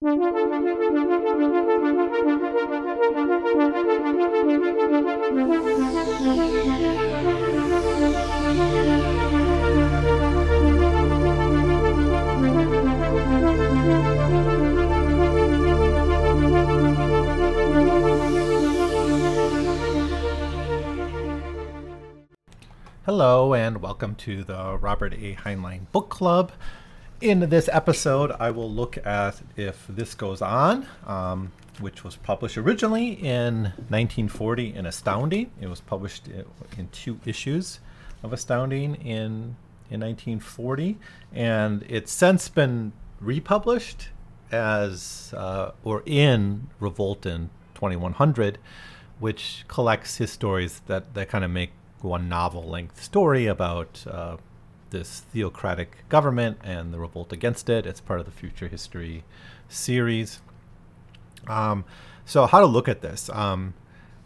Hello, and welcome to the Robert A. Heinlein Book Club. In this episode, I will look at If This Goes On, um, which was published originally in 1940 in Astounding. It was published in two issues of Astounding in, in 1940, and it's since been republished as uh, or in Revolt in 2100, which collects his stories that, that kind of make one novel length story about uh, this theocratic government and the revolt against it. It's part of the Future History series. Um, so, how to look at this? Um,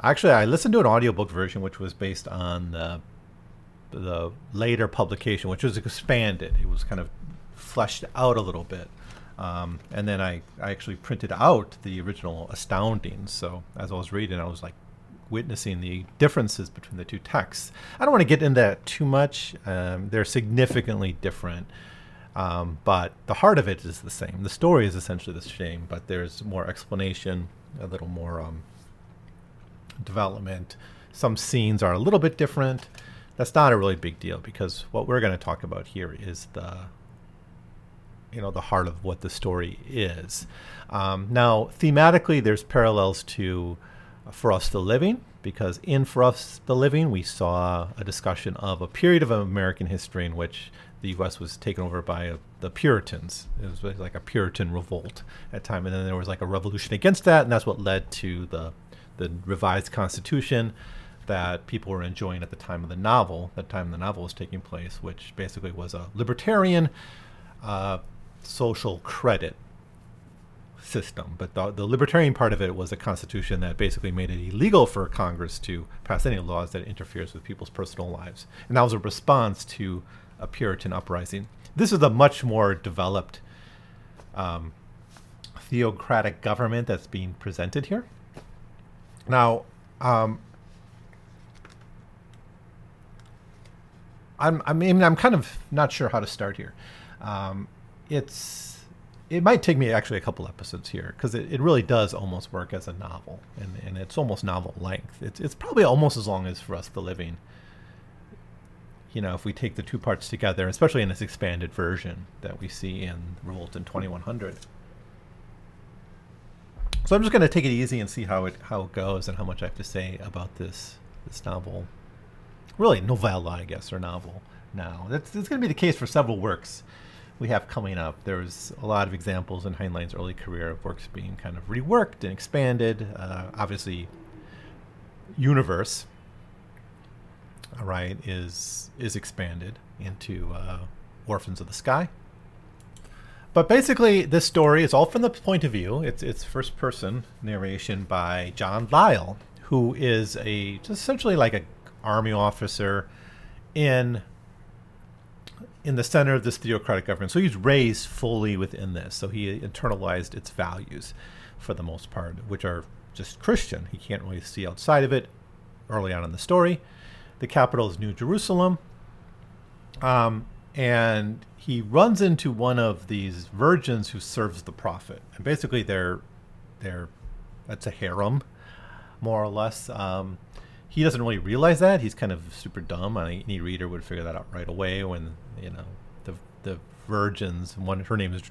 actually, I listened to an audiobook version which was based on the, the later publication, which was expanded. It was kind of fleshed out a little bit. Um, and then I, I actually printed out the original Astounding. So as I was reading, I was like, witnessing the differences between the two texts. I don't want to get into that too much. Um, they're significantly different, um, but the heart of it is the same. The story is essentially the same, but there's more explanation, a little more um, development. Some scenes are a little bit different. That's not a really big deal because what we're going to talk about here is the you know the heart of what the story is. Um, now, thematically, there's parallels to for Us the Living, because in For Us the Living, we saw a discussion of a period of American history in which the U.S. was taken over by a, the Puritans. It was like a Puritan revolt at time, and then there was like a revolution against that, and that's what led to the the revised Constitution that people were enjoying at the time of the novel. That time the novel was taking place, which basically was a libertarian uh, social credit system. But the, the, libertarian part of it was a constitution that basically made it illegal for Congress to pass any laws that interferes with people's personal lives. And that was a response to a Puritan uprising. This is a much more developed um, theocratic government that's being presented here. Now, um, I'm, I mean, I'm kind of not sure how to start here. Um, it's it might take me actually a couple episodes here because it, it really does almost work as a novel and, and it's almost novel length. It's, it's probably almost as long as for us the living. You know if we take the two parts together especially in this expanded version that we see in revolt in 2100 so i'm just going to take it easy and see how it how it goes and how much i have to say about this this novel. Really novella i guess or novel now. That's, that's going to be the case for several works we have coming up. There's a lot of examples in Heinlein's early career of works being kind of reworked and expanded. Uh, obviously, universe, all right, is is expanded into uh, Orphans of the Sky. But basically, this story is all from the point of view. It's it's first person narration by John Lyle, who is a essentially like a army officer in in the center of this theocratic government. So he's raised fully within this. So he internalized its values for the most part, which are just Christian. He can't really see outside of it early on in the story. The capital is New Jerusalem. Um, and he runs into one of these virgins who serves the prophet. And basically, they're, they're that's a harem, more or less. Um, he doesn't really realize that. He's kind of super dumb. Any reader would figure that out right away when you know the the virgins. One her name is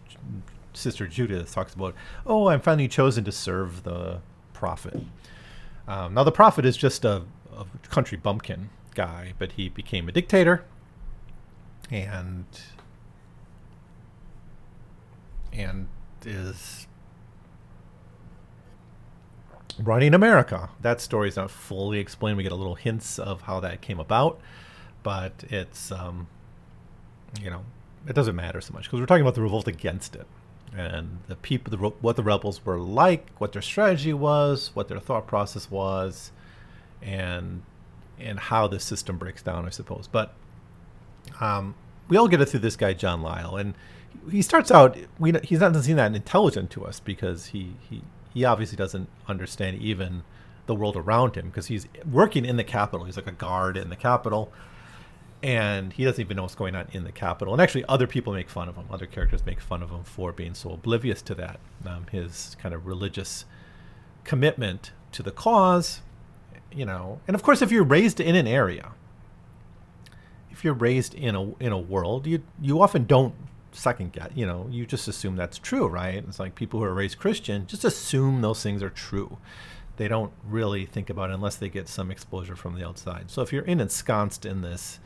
Sister Judith talks about. Oh, I'm finally chosen to serve the prophet. Um, now the prophet is just a, a country bumpkin guy, but he became a dictator, and and is running America. That story is not fully explained. We get a little hints of how that came about, but it's um, you know it doesn't matter so much because we're talking about the revolt against it and the people, the, what the rebels were like, what their strategy was, what their thought process was, and and how the system breaks down, I suppose. But um, we all get it through this guy John Lyle, and he starts out we he's not doesn't that intelligent to us because he he he obviously doesn't understand even the world around him because he's working in the capital. He's like a guard in the capital, and he doesn't even know what's going on in the capital. And actually, other people make fun of him. Other characters make fun of him for being so oblivious to that. Um, his kind of religious commitment to the cause, you know. And of course, if you're raised in an area, if you're raised in a in a world, you you often don't second guess. You know, you just assume that's true, right? It's like people who are raised Christian just assume those things are true. They don't really think about it unless they get some exposure from the outside. So if you're in ensconced in this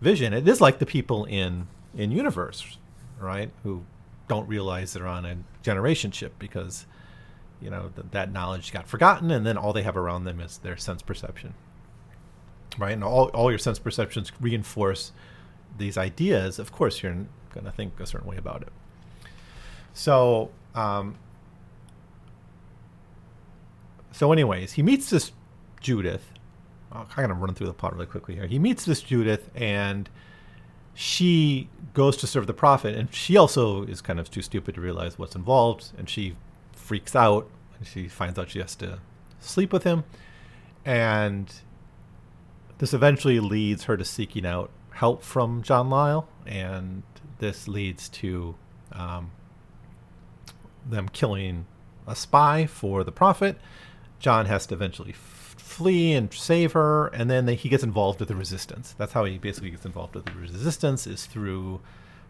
vision, it is like the people in in universe, right? Who don't realize they're on a generation ship because you know th- that knowledge got forgotten, and then all they have around them is their sense perception, right? And all all your sense perceptions reinforce these ideas. Of course, you're going to think a certain way about it. So, um, so anyways, he meets this Judith. I'm of run through the plot really quickly here. He meets this Judith, and she goes to serve the prophet, and she also is kind of too stupid to realize what's involved, and she freaks out, and she finds out she has to sleep with him, and this eventually leads her to seeking out help from John Lyle, and this leads to um, them killing a spy for the prophet. John has to eventually f- flee and save her, and then they, he gets involved with the resistance. That's how he basically gets involved with the resistance is through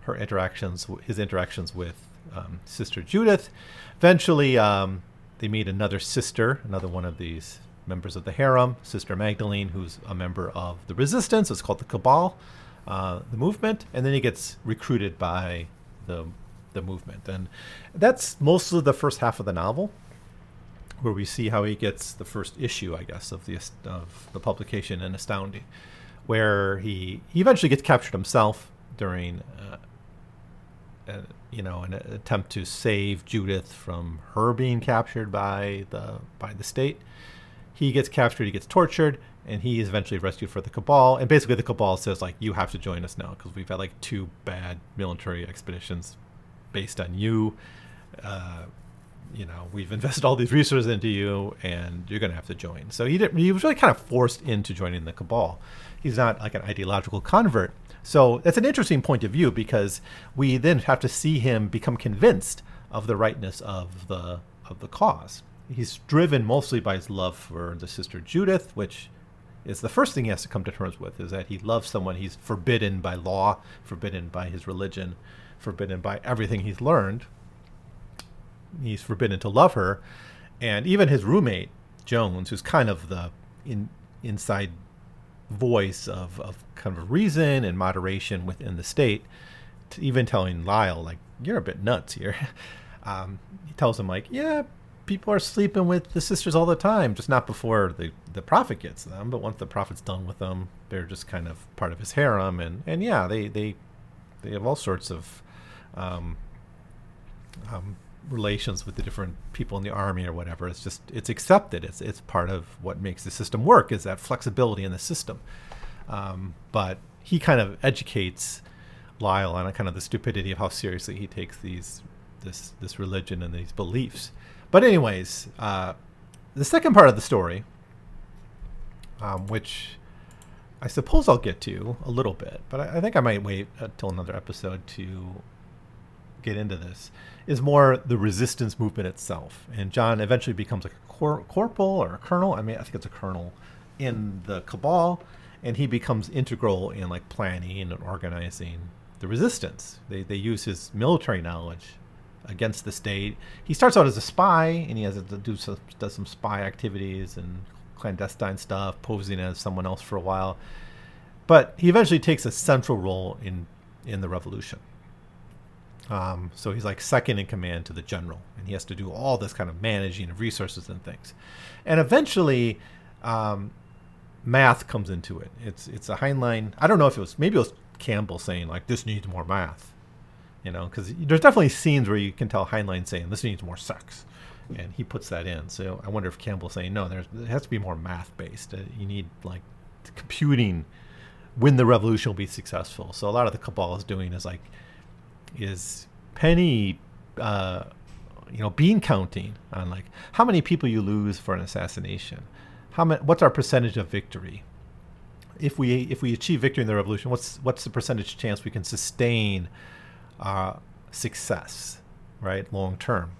her interactions, his interactions with um, Sister Judith. Eventually, um, they meet another sister, another one of these members of the harem, Sister Magdalene, who's a member of the resistance. It's called the Cabal uh, the movement, and then he gets recruited by the the movement, and that's most of the first half of the novel, where we see how he gets the first issue, I guess, of the of the publication in Astounding, where he he eventually gets captured himself during. Uh, uh, you know, an attempt to save Judith from her being captured by the by the state. He gets captured. He gets tortured and he is eventually rescued for the cabal. And basically the cabal says like you have to join us now because we've had like two bad military expeditions based on you. Uh, you know we've invested all these resources into you and you're going to have to join. So he did he was really kind of forced into joining the cabal. He's not like an ideological convert. So that's an interesting point of view because we then have to see him become convinced of the rightness of the of the cause he's driven mostly by his love for the sister judith which is the first thing he has to come to terms with is that he loves someone he's forbidden by law, forbidden by his religion, forbidden by everything he's learned. He's forbidden to love her, and even his roommate Jones, who's kind of the in, inside voice of, of kind of reason and moderation within the state, even telling Lyle like you're a bit nuts here. Um, he tells him like, yeah, people are sleeping with the sisters all the time, just not before the, the prophet gets them, but once the prophet's done with them, they're just kind of part of his harem. And, and yeah, they, they, they have all sorts of um, um, relations with the different people in the army or whatever. It's just, it's accepted. It's, it's part of what makes the system work is that flexibility in the system. Um, but he kind of educates Lyle on kind of the stupidity of how seriously he takes these this this religion and these beliefs. But anyways, uh, the second part of the story, um, which I suppose I'll get to a little bit, but I, I think I might wait until another episode to get into this, is more the resistance movement itself. And John eventually becomes like a cor- corporal or a colonel. I mean, I think it's a colonel in the cabal, and he becomes integral in like planning and organizing the resistance. They, they use his military knowledge against the state. He starts out as a spy, and he has to do some, does some spy activities and clandestine stuff, posing as someone else for a while. But he eventually takes a central role in in the revolution. Um, so he's like second in command to the general, and he has to do all this kind of managing of resources and things. And eventually, um, math comes into it. It's it's a Heinlein. I don't know if it was maybe it was Campbell saying like this needs more math, you know, because there's definitely scenes where you can tell Heinlein saying this needs more sex, and he puts that in. So I wonder if Campbell's saying no, there's it has to be more math based. Uh, you need like computing when the revolution will be successful. So a lot of the cabal is doing is like is penny, uh, you know, bean counting on like how many people you lose for an assassination. How many, What's our percentage of victory? If we if we achieve victory in the revolution, what's what's the percentage chance we can sustain uh, success, right, long term?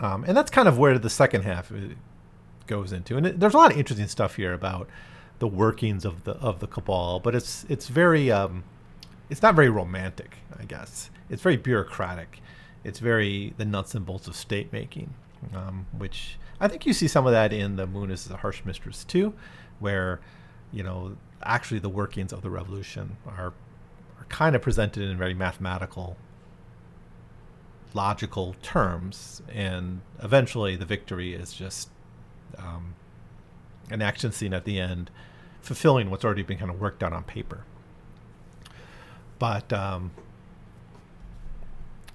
Um, and that's kind of where the second half uh, goes into. And it, there's a lot of interesting stuff here about the workings of the of the cabal, but it's it's very um, it's not very romantic, I guess. It's very bureaucratic. It's very the nuts and bolts of state making, um, which I think you see some of that in the Moon is a harsh mistress too, where you know actually the workings of the revolution are are kind of presented in very mathematical logical terms, and eventually the victory is just um, an action scene at the end, fulfilling what's already been kind of worked out on paper. But um,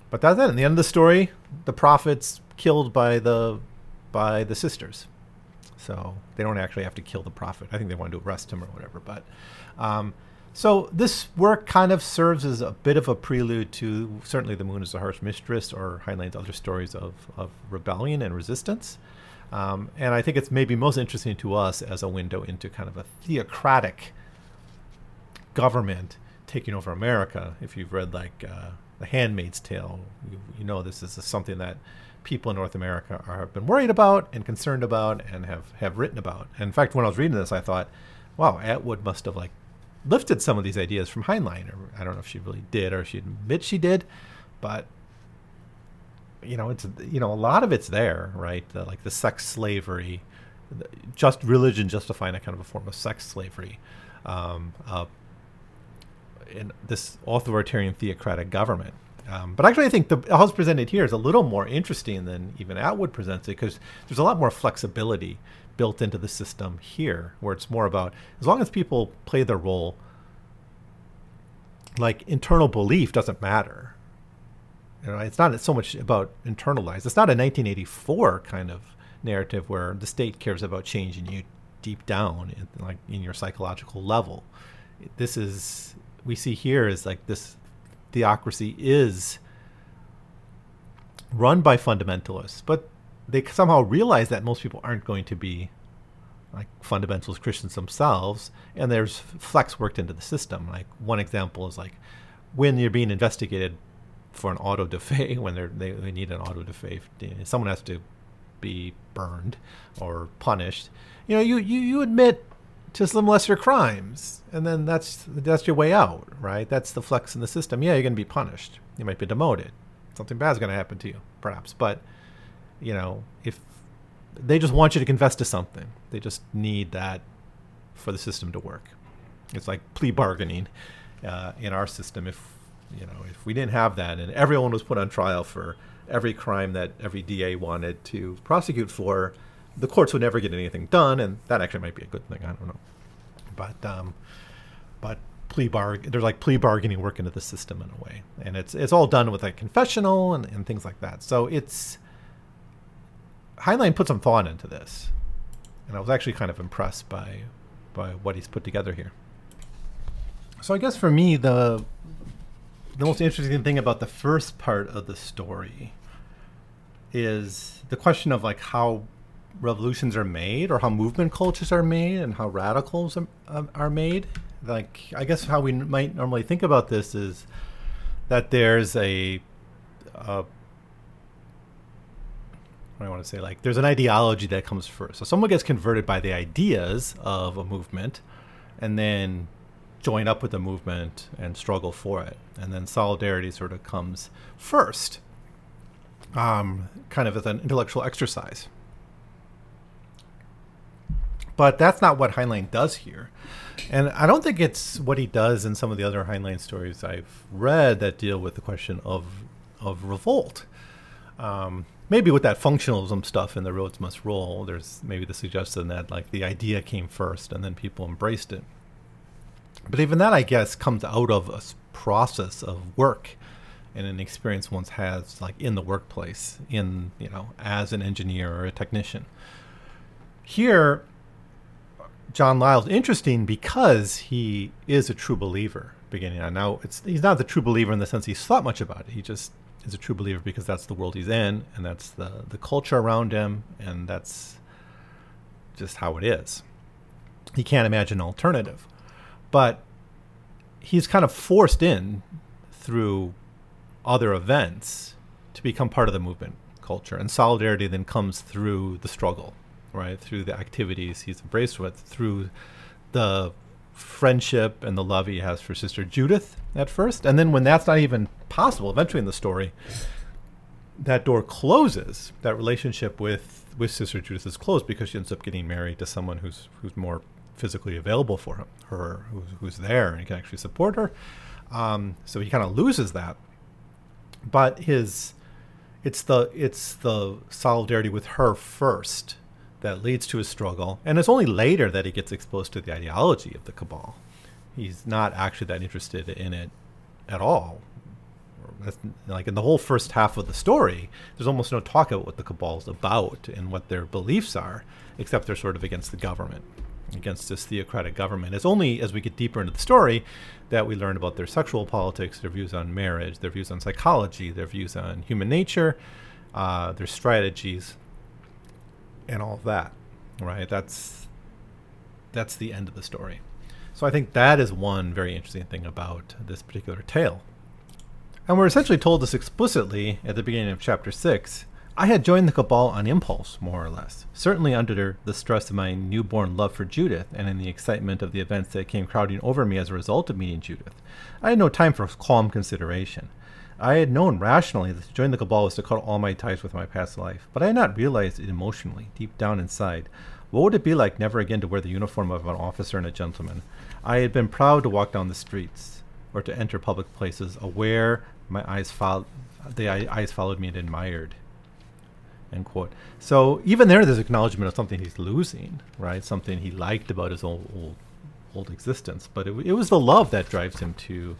but that's it. In the end of the story, the prophet's killed by the by the sisters. So they don't actually have to kill the prophet. I think they want to arrest him or whatever. But um, so this work kind of serves as a bit of a prelude to certainly the moon is a harsh mistress or Heinlein's other stories of, of rebellion and resistance. Um, and I think it's maybe most interesting to us as a window into kind of a theocratic government taking over America. If you've read like uh, The Handmaid's Tale, you, you know this is something that people in North America are, have been worried about and concerned about and have, have written about. And in fact, when I was reading this, I thought, wow, Atwood must have like lifted some of these ideas from Heinlein. Or I don't know if she really did or if she admit she did, but you know, it's you know a lot of it's there, right? The, like the sex slavery, just religion justifying a kind of a form of sex slavery, um, uh, in this authoritarian theocratic government. Um, but actually, I think the how it's presented here is a little more interesting than even Atwood presents it because there's a lot more flexibility built into the system here, where it's more about as long as people play their role, like internal belief doesn't matter. You know, it's not so much about internalized. It's not a 1984 kind of narrative where the state cares about changing you deep down, in, like in your psychological level. This is we see here is like this theocracy is run by fundamentalists, but they somehow realize that most people aren't going to be like fundamentalist Christians themselves, and there's flex worked into the system. Like one example is like when you're being investigated for an auto de fe, when they they need an auto de fe, someone has to be burned or punished. You know, you you, you admit to some lesser crimes, and then that's that's your way out, right? That's the flex in the system. Yeah, you're going to be punished. You might be demoted. Something bad's going to happen to you, perhaps, but you know, if they just want you to confess to something, they just need that for the system to work. It's like plea bargaining uh, in our system. If you know, if we didn't have that, and everyone was put on trial for every crime that every DA wanted to prosecute for, the courts would never get anything done, and that actually might be a good thing. I don't know, but um, but plea barg there's like plea bargaining work into the system in a way, and it's it's all done with a confessional and, and things like that. So it's Heinlein put some thought into this, and I was actually kind of impressed by by what he's put together here. So I guess for me the the most interesting thing about the first part of the story is the question of like how revolutions are made or how movement cultures are made and how radicals are, are made like i guess how we might normally think about this is that there's a, a I want to say like there's an ideology that comes first. So someone gets converted by the ideas of a movement and then join up with the movement and struggle for it. And then solidarity sort of comes first, um, kind of as an intellectual exercise. But that's not what Heinlein does here. And I don't think it's what he does in some of the other Heinlein stories I've read that deal with the question of, of revolt. Um, maybe with that functionalism stuff in the roads must roll, there's maybe the suggestion that like the idea came first and then people embraced it. But even that, I guess, comes out of a process of work and an experience one has like in the workplace, in you know, as an engineer or a technician. Here, John Lyle's interesting because he is a true believer beginning on. Now, it's he's not the true believer in the sense he's thought much about it. He just is a true believer because that's the world he's in, and that's the the culture around him, and that's just how it is. He can't imagine an alternative, but he's kind of forced in through other events to become part of the movement culture, and solidarity then comes through the struggle, right? Through the activities he's embraced with, through the friendship and the love he has for Sister Judith at first. And then when that's not even possible, eventually in the story, that door closes. That relationship with with Sister Judith is closed because she ends up getting married to someone who's who's more physically available for him, her who's, who's there and can actually support her. Um, so he kind of loses that. But his it's the it's the solidarity with her first that leads to his struggle. And it's only later that he gets exposed to the ideology of the cabal. He's not actually that interested in it at all. That's, like in the whole first half of the story, there's almost no talk about what the cabal's about and what their beliefs are, except they're sort of against the government, against this theocratic government. It's only as we get deeper into the story that we learn about their sexual politics, their views on marriage, their views on psychology, their views on human nature, uh, their strategies, and all of that, right? That's that's the end of the story. So I think that is one very interesting thing about this particular tale. And we're essentially told this explicitly at the beginning of chapter 6. I had joined the Cabal on impulse, more or less, certainly under the stress of my newborn love for Judith and in the excitement of the events that came crowding over me as a result of meeting Judith. I had no time for calm consideration. I had known rationally that to join the Cabal was to cut all my ties with my past life, but I had not realized it emotionally, deep down inside. What would it be like never again to wear the uniform of an officer and a gentleman? I had been proud to walk down the streets or to enter public places, aware my eyes followed, the eyes followed me and admired. End quote. So even there, there's acknowledgement of something he's losing, right? Something he liked about his old old, old existence, but it, it was the love that drives him to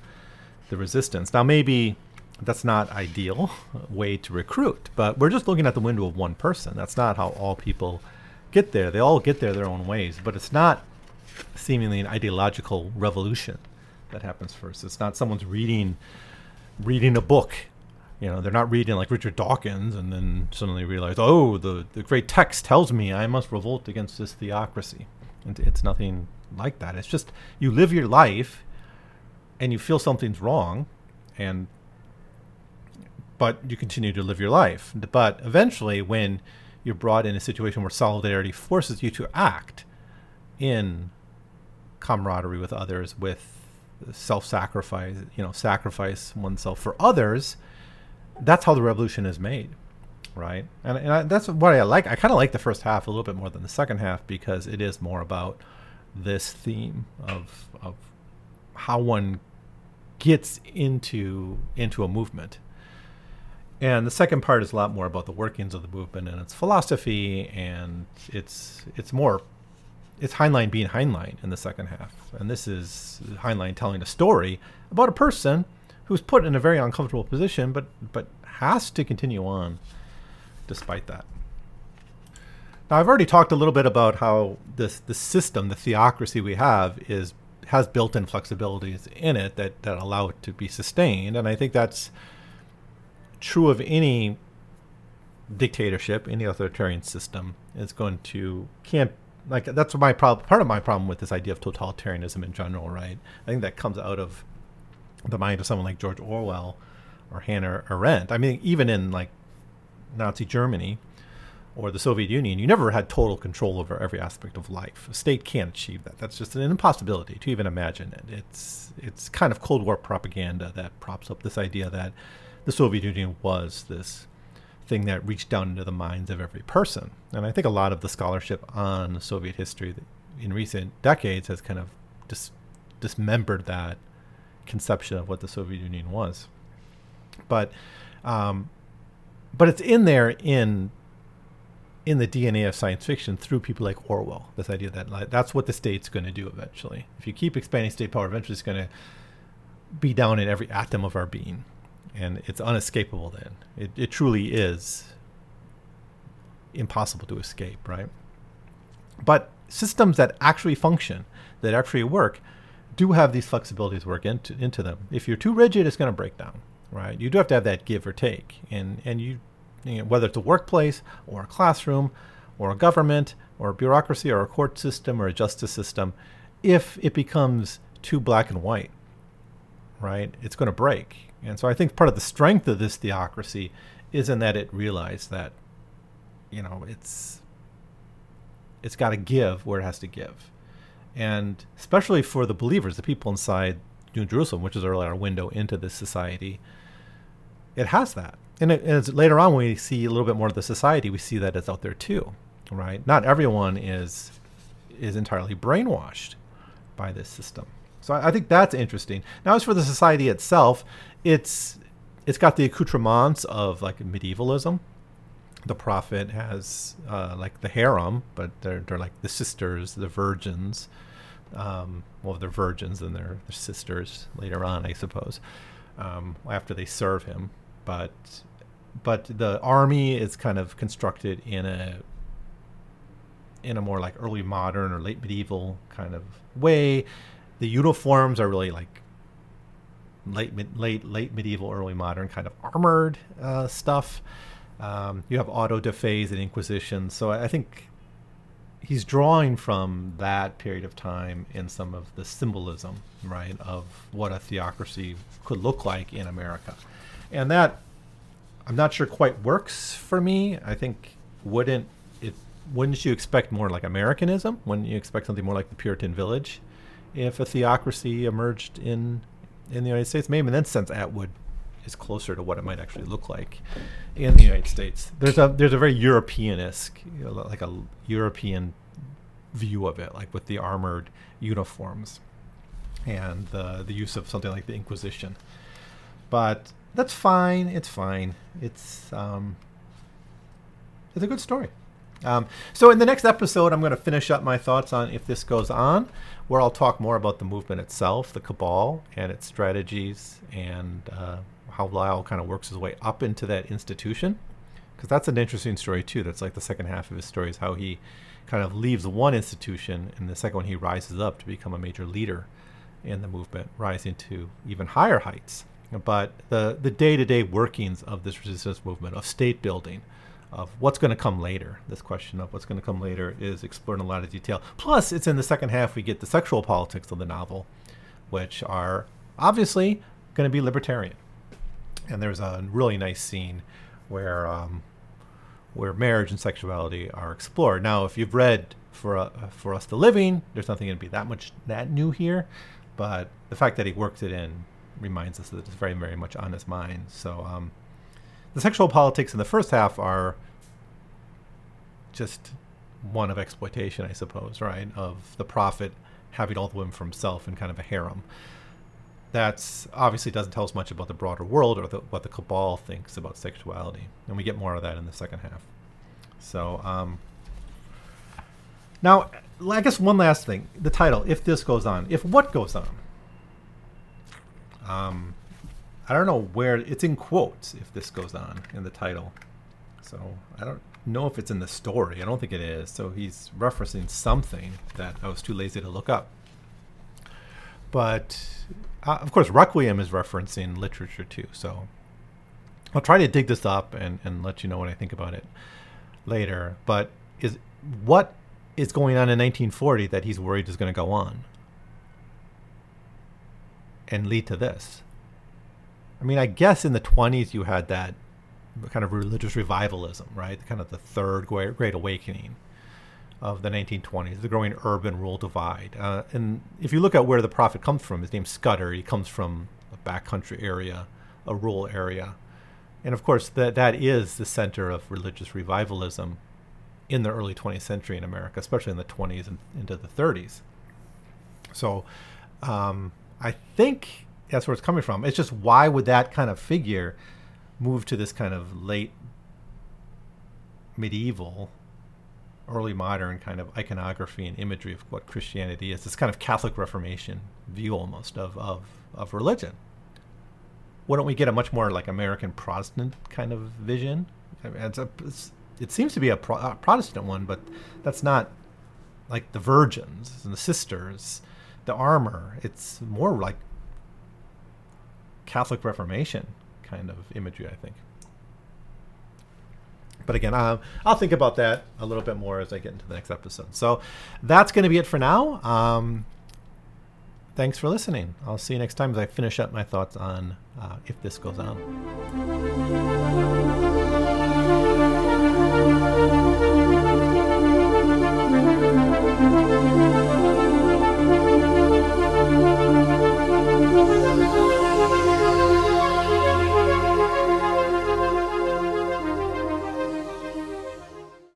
the resistance. Now maybe that's not ideal way to recruit but we're just looking at the window of one person. That's not how all people get there. They all get there their own ways but it's not seemingly an ideological revolution that happens first. It's not someone's reading reading a book. You know they're not reading like richard dawkins and then suddenly realize oh the, the great text tells me i must revolt against this theocracy. And it's nothing like that. It's just you live your life and you feel something's wrong and but you continue to live your life. But eventually, when you're brought in a situation where solidarity forces you to act in camaraderie with others, with self-sacrifice, you know, sacrifice oneself for others, that's how the revolution is made, right? And, and I, that's what I like. I kind of like the first half a little bit more than the second half because it is more about this theme of of how one gets into into a movement and the second part is a lot more about the workings of the movement and its philosophy, and it's it's more it's Heinlein being Heinlein in the second half, and this is Heinlein telling a story about a person who's put in a very uncomfortable position, but but has to continue on despite that. Now, I've already talked a little bit about how this the system, the theocracy we have, is has built-in flexibilities in it that that allow it to be sustained, and I think that's true of any dictatorship, any authoritarian system is going to can't like that's my problem. Part of my problem with this idea of totalitarianism in general, right? I think that comes out of the mind of someone like George Orwell or Hannah Arendt. I mean, even in like Nazi Germany or the Soviet Union, you never had total control over every aspect of life. A state can't achieve that. That's just an impossibility to even imagine it. It's it's kind of Cold War propaganda that props up this idea that the Soviet Union was this thing that reached down into the minds of every person. And I think a lot of the scholarship on Soviet history in recent decades has kind of dis- dismembered that conception of what the Soviet Union was. But um, but it's in there in in the DNA of science fiction through people like Orwell. This idea that like, that's what the state's going to do eventually. If you keep expanding state power, eventually it's going to be down in every atom of our being and it's unescapable then. It, it truly is impossible to escape, right? But systems that actually function, that actually work, do have these flexibilities work into into them. If you're too rigid, it's going to break down, right? You do have to have that give or take, and and you, you know, whether it's a workplace or a classroom, or a government or a bureaucracy or a court system or a justice system, if it becomes too black and white, right, it's going to break. And so I think part of the strength of this theocracy is in that it realized that, you know, it's it's got to give where it has to give and especially for the believers, the people inside New Jerusalem, which is really our window into this society, it has that. And, it, later on, when we see a little bit more of the society, we see that it's out there too, right? Not everyone is is entirely brainwashed by this system. So I, I think that's interesting. Now, as for the society itself, it's it's got the accoutrements of like medievalism. The prophet has uh, like the harem, but they're they're like the sisters, the virgins, um, well, they're virgins and they're, they're, sisters later on, I suppose, um, after they serve him. But but the army is kind of constructed in a in a more like early modern or late medieval kind of way. The uniforms are really like late late late medieval, early modern kind of armored uh, stuff. Um, you have auto da fe's and Inquisition, so I think he's drawing from that period of time in some of the symbolism, right, of what a theocracy could look like in America. And that I'm not sure quite works for me. I think wouldn't it wouldn't you expect more like Americanism? Wouldn't you expect something more like the Puritan village if a theocracy emerged in in the United States? Maybe in that sense Atwood is closer to what it might actually look like in the United States. There's a there's a very European-esque, you know, like a European view of it, like with the armored uniforms and the the use of something like the Inquisition. But that's fine. It's fine. It's um, it's a good story. Um, so in the next episode, I'm going to finish up my thoughts on if this goes on, where I'll talk more about the movement itself, the cabal, and its strategies, and uh, how Lyle kind of works his way up into that institution. Because that's an interesting story too. That's like the second half of his story is how he kind of leaves one institution, and the second one he rises up to become a major leader in the movement, rising to even higher heights. But the the day to day workings of this resistance movement, of state building, of what's going to come later. This question of what's going to come later is explored in a lot of detail. Plus, it's in the second half we get the sexual politics of the novel, which are obviously going to be libertarian and there's a really nice scene where um, where marriage and sexuality are explored. Now, if you've read for uh, for us the living, there's nothing going to be that much that new here, but the fact that he worked it in reminds us that it's very very much on his mind. So um, the sexual politics in the first half are just one of exploitation, I suppose, right? Of the prophet having all the women for himself and kind of a harem that's obviously doesn't tell us much about the broader world or the, what the cabal thinks about sexuality, and we get more of that in the second half. So um, now, I guess one last thing: the title. If this goes on, if what goes on. Um, I don't know where it's in quotes. If this goes on in the title, so I don't know if it's in the story. I don't think it is. So he's referencing something that I was too lazy to look up. But uh, of course, Requiem is referencing literature too. So I'll try to dig this up and, and let you know what I think about it later. But is what is going on in 1940 that he's worried is going to go on and lead to this? I mean, I guess in the 20s you had that kind of religious revivalism, right? Kind of the third great, awakening of the 1920s, the growing urban rural divide. Uh, and if you look at where the prophet comes from, his name's Scudder. He comes from a backcountry area, a rural area. And of course, that, that is the center of religious revivalism in the early 20th century in America, especially in the 20s and into the 30s. So um, I think that's where it's coming from. It's just why would that kind of figure move to this kind of late medieval early modern kind of iconography and imagery of what Christianity is. This kind of Catholic Reformation view almost of, of, of religion. Why don't we get a much more like American Protestant kind of vision? It's a, it's, it seems to be a, Pro, a, Protestant one, but that's not like the virgins and the sisters the armor. It's more like Catholic Reformation kind of imagery, I think. But again, um, I'll think about that a little bit more as I get into the next episode. So that's going to be it for now. Um, thanks for listening. I'll see you next time as I finish up my thoughts on uh, if this goes on.